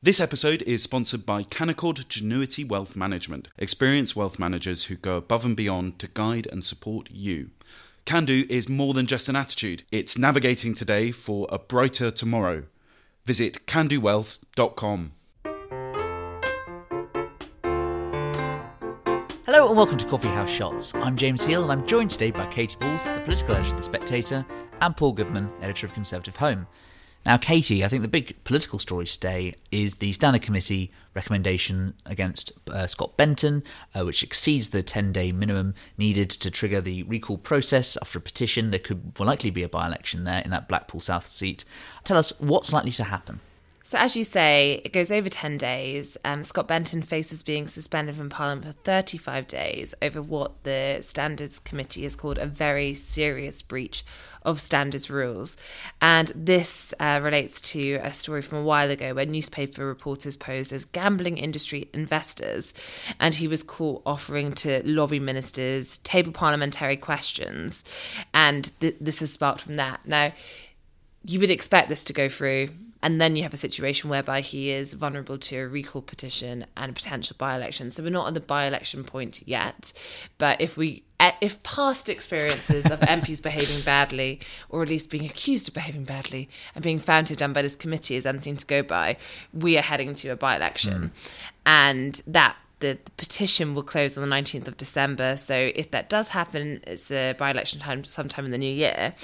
This episode is sponsored by Canaccord Genuity Wealth Management, experienced wealth managers who go above and beyond to guide and support you. Can do is more than just an attitude, it's navigating today for a brighter tomorrow. Visit candowealth.com. Hello and welcome to Coffee House Shots. I'm James Heale and I'm joined today by Katy Balls, the political editor of The Spectator, and Paul Goodman, editor of Conservative Home. Now, Katy, I think the big political story today is the Standard Committee recommendation against uh, Scott Benton, uh, which exceeds the 10 day minimum needed to trigger the recall process after a petition. There could likely be a by election there in that Blackpool South seat. Tell us what's likely to happen. So, as you say, it goes over 10 days. Um, Scott Benton faces being suspended from Parliament for 35 days over what the Standards Committee has called a very serious breach of standards rules. And this uh, relates to a story from a while ago where newspaper reporters posed as gambling industry investors, and he was caught offering to lobby ministers, table parliamentary questions. And th- this has sparked from that. Now, you would expect this to go through and then you have a situation whereby he is vulnerable to a recall petition and a potential by-election. So we're not at the by-election point yet, but if we if past experiences of MPs behaving badly, or at least being accused of behaving badly, and being found to have done by this committee is anything to go by, we are heading to a by-election, mm. and that the, the, petition will close on the 19th of December. So if that does happen, it's a by election time sometime in the new year.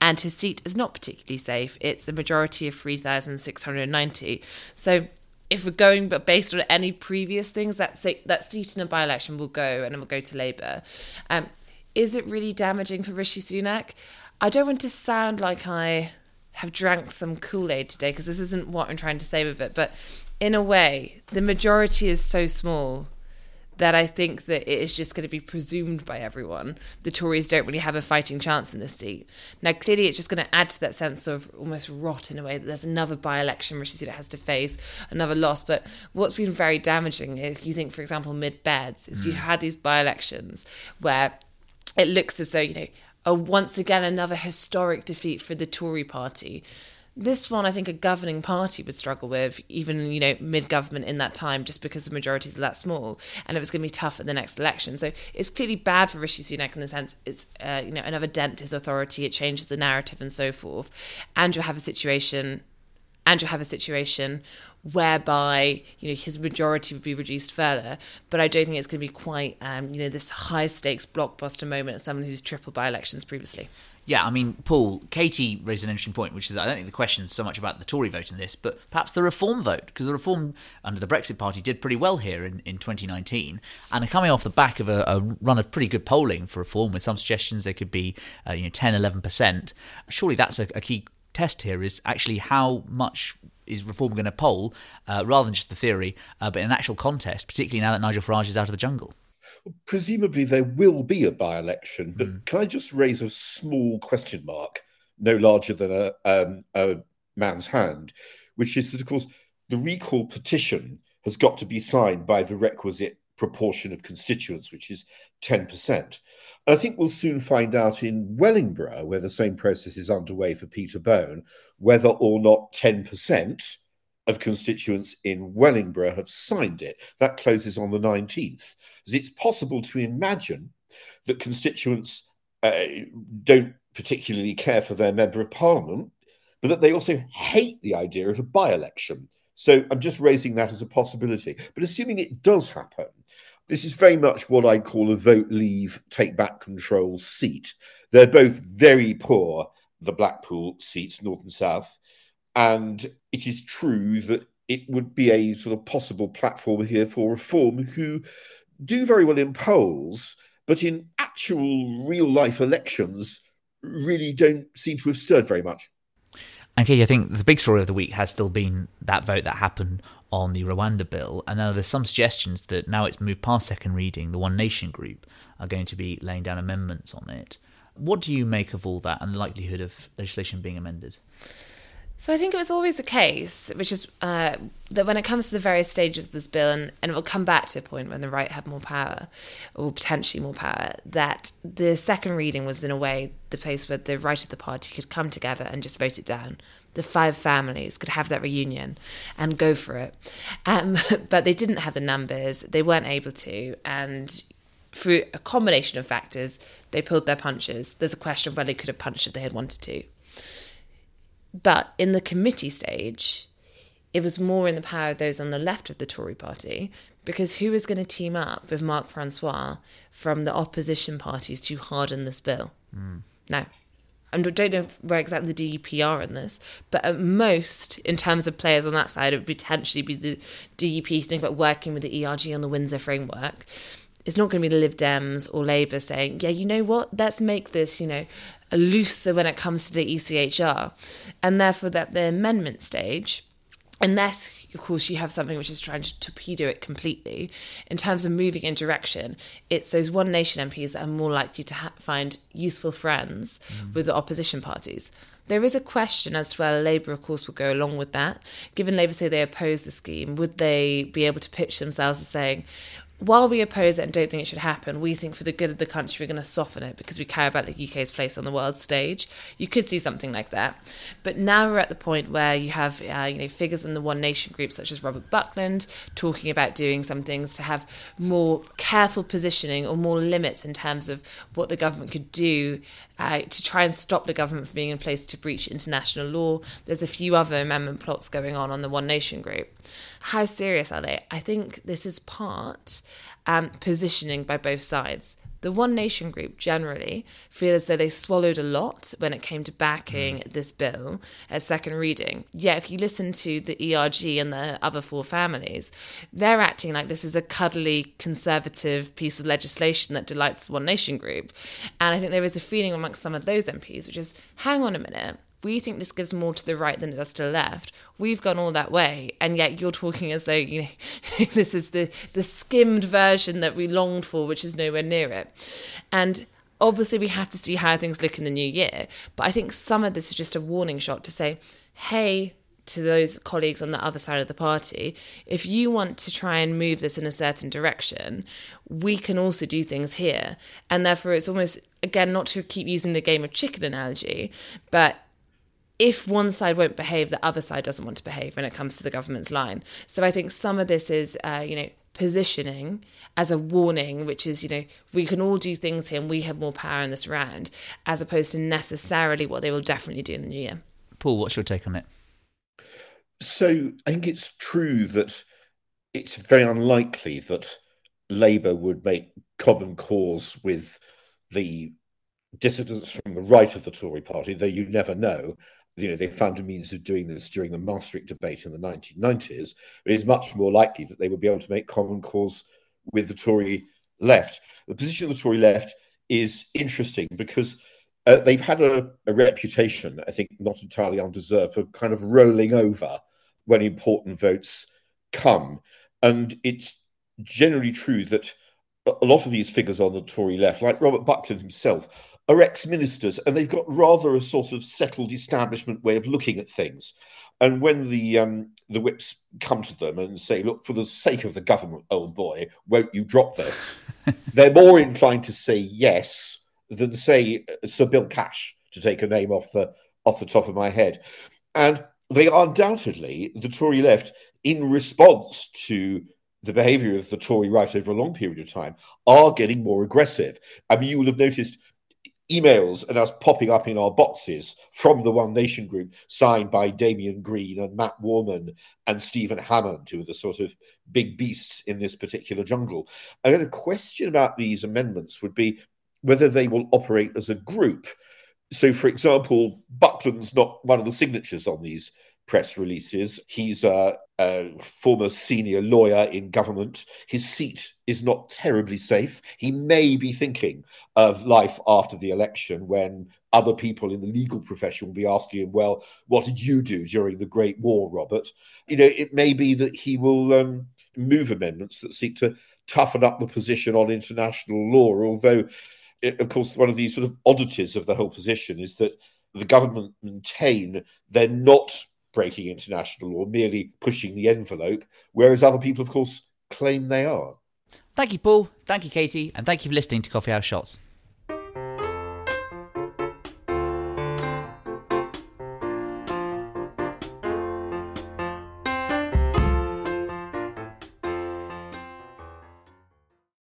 And his seat is not particularly safe. It's a majority of 3,690. So if we're going but based on any previous things, that, that seat in a by election will go and it will go to Labour. Um, is it really damaging for Rishi Sunak? I don't want to sound like I have drank some Kool Aid today because this isn't what I'm trying to say with it, but in a way, the majority is so small that I think that it is just going to be presumed by everyone. The Tories don't really have a fighting chance in this seat. Now, clearly, it's just going to add to that sense of almost rot in a way that there's another by election Rishi Sunak has to face, another loss. But what's been very damaging, if you think, for example, mid beds, is mm. you had these by elections where it looks as though, you know, a once again another historic defeat for the Tory party this one, I think a governing party would struggle with, even you know mid government in that time, just because the majorities are that small, and it was going to be tough at the next election. So it's clearly bad for Rishi Sunak in the sense it's uh, you know another dent to his authority. It changes the narrative and so forth, and you have a situation, and you have a situation whereby you know his majority would be reduced further. But I don't think it's going to be quite um, you know this high stakes blockbuster moment as someone who's triple by elections previously. Yeah, I mean, Paul, Katy raised an interesting point, which is I don't think the question is so much about the Tory vote in this, but perhaps the Reform vote, because the Reform under the Brexit Party did pretty well here in, in 2019, and coming off the back of a, a, run of pretty good polling for Reform, with some suggestions they could be, uh, you know, 10, 11%. Surely that's a, a key test here is actually how much is reform going to poll uh, rather than just the theory, uh, but in an actual contest, particularly now that Nigel Farage is out of the jungle? Presumably, there will be a by election, but mm. can I just raise a small question mark, no larger than a, um, a man's hand, which is that, of course, the recall petition has got to be signed by the requisite proportion of constituents, which is 10%. I think we'll soon find out in Wellingborough, where the same process is underway for Peter Bone, whether or not 10% of constituents in Wellingborough have signed it. That closes on the 19th. As it's possible to imagine that constituents uh, don't particularly care for their member of parliament, but that they also hate the idea of a by election. So I'm just raising that as a possibility. But assuming it does happen, this is very much what I call a vote leave, take back control seat. They're both very poor, the Blackpool seats, North and South. And it is true that it would be a sort of possible platform here for reform who do very well in polls, but in actual real life elections really don't seem to have stirred very much. And Katy, I think the big story of the week has still been that vote that happened on the Rwanda bill. And now there's some suggestions that now it's moved past second reading, the One Nation group are going to be laying down amendments on it. What do you make of all that and the likelihood of legislation being amended? So I think it was always the case, which is uh, that when it comes to the various stages of this bill, and, and it will come back to a point when the right had more power, or potentially more power, that the second reading was in a way the place where the right of the party could come together and just vote it down the five families could have that reunion and go for it. Um, but they didn't have the numbers, they weren't able to. And through a combination of factors, they pulled their punches. There's a question of whether they could have punched if they had wanted to. But in the committee stage, it was more in the power of those on the left of the Tory party because who was going to team up with Mark Francois from the opposition parties to harden this bill? Mm. Now, I don't know where exactly the DUP are in this, but at most, in terms of players on that side, it would potentially be the DUP think about working with the ERG on the Windsor framework. It's not going to be the Lib Dems or Labour saying, yeah, you know what, let's make this, you know, looser when it comes to the ECHR. And therefore, that the amendment stage, unless of course you have something which is trying to torpedo it completely in terms of moving in direction it's those one nation mps that are more likely to ha- find useful friends mm. with the opposition parties there is a question as to whether Labour, of course, will go along with that. Given Labour say they oppose the scheme, would they be able to pitch themselves as saying, while we oppose it and don't think it should happen, we think for the good of the country we're going to soften it because we care about the UK's place on the world stage. You could see something like that, but now we're at the point where you have uh, you know figures in the One Nation group such as Robert Buckland talking about doing some things to have more careful positioning or more limits in terms of what the government could do uh, to try and stop the government from being in place to breach international law. There's a few other amendment plots going on on the One Nation group. How serious are they? I think this is part um, positioning by both sides. The One Nation group generally feel as though they swallowed a lot when it came to backing mm. this bill at second reading. Yet, if you listen to the ERG and the other four families, they're acting like this is a cuddly conservative piece of legislation that delights the One Nation group. And I think there is a feeling amongst some of those MPs, which is hang on a minute we think this gives more to the right than it does to the left. We've gone all that way, and yet you're talking as though you know this is the the skimmed version that we longed for, which is nowhere near it. And obviously, we have to see how things look in the new year. But I think some of this is just a warning shot to say, hey. To those colleagues on the other side of the party, if you want to try and move this in a certain direction, we can also do things here. And therefore, it's almost, again, not to keep using the game of chicken analogy, but if one side won't behave, the other side doesn't want to behave when it comes to the government's line. So I think some of this is, uh, you know, positioning as a warning, which is, you know, we can all do things here and we have more power in this round, as opposed to necessarily what they will definitely do in the new year. Paul, what's your take on it? So I think it's true that it's very unlikely that Labour would make common cause with the dissidents from the right of the Tory party, though you never know you know, they found a means of doing this during the Maastricht debate in the 1990s, but it's much more likely that they would be able to make common cause with the Tory left. The position of the Tory left is interesting because uh, they've had a, a, reputation, I think not entirely undeserved, for kind of rolling over when important votes come. And it's generally true that a lot of these figures on the Tory left, like Robert Buckland himself, are ex-ministers, and they've got rather a sort of settled establishment way of looking at things. And when the um, the whips come to them and say, "Look, for the sake of the government, old boy, won't you drop this?" they're more inclined to say yes than say uh, Sir Bill Cash, to take a name off the off the top of my head. And they are undoubtedly the Tory left, in response to the behaviour of the Tory right over a long period of time, are getting more aggressive. I mean, you will have noticed emails and us popping up in our boxes from the One Nation group, signed by Damian Green and Matt Warman and Stephen Hammond, who are the sort of big beasts in this particular jungle. And then a question about these amendments would be whether they will operate as a group. So, for example, Buckland's not one of the signatures on these press releases. He's a, a, former senior lawyer in government. His seat is not terribly safe. He may be thinking of life after the election when other people in the legal profession will be asking him, Well, what did you do during the Great War, Robert? You know, it may be that he will um, move amendments that seek to toughen up the position on international law, although. It, of course, one of these sort of oddities of the whole position is that the government maintain they're not breaking international law, merely pushing the envelope, whereas other people, of course, claim they are. Thank you, Paul. Thank you, Katy. And thank you for listening to Coffee House Shots.